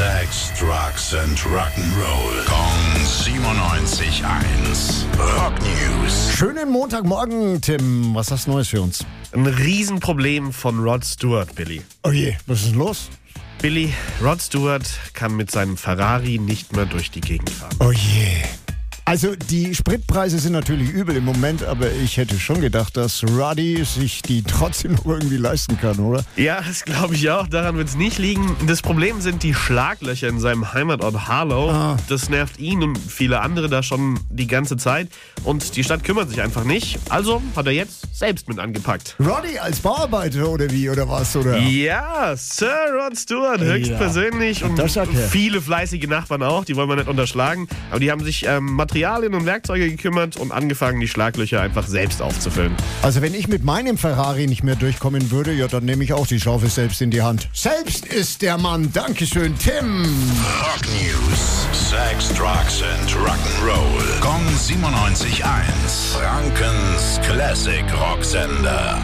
Sex, Drugs and Rock'n'Roll. Kong 97.1. Rock News. Schönen Montagmorgen, Tim. Was hast du Neues für uns? Ein Riesenproblem von Rod Stewart, Billy. Oh je, was ist denn los? Billy, Rod Stewart kann mit seinem Ferrari nicht mehr durch die Gegend fahren. Oh je. Also die Spritpreise sind natürlich übel im Moment, aber ich hätte schon gedacht, dass Ruddy sich die trotzdem noch irgendwie leisten kann, oder? Ja, das glaube ich auch. Daran wird es nicht liegen. Das Problem sind die Schlaglöcher in seinem Heimatort Harlow. Ah. Das nervt ihn und viele andere da schon die ganze Zeit. Und die Stadt kümmert sich einfach nicht. Also hat er jetzt selbst mit angepackt. Ruddy als Bauarbeiter oder wie, oder was, oder? Ja, Sir Rod Stewart, höchstpersönlich. Und sagt er. viele fleißige Nachbarn auch, die wollen wir nicht unterschlagen. Aber die haben sich ähm, Materialien und Werkzeuge gekümmert und angefangen, die Schlaglöcher einfach selbst aufzufüllen. Also wenn ich mit meinem Ferrari nicht mehr durchkommen würde, ja, dann nehme ich auch die Schaufel selbst in die Hand. Selbst ist der Mann. Dankeschön, Tim. Rock News. Sex, Drugs and Rock'n'Roll. Kong 97.1. Frankens Classic Rocksender.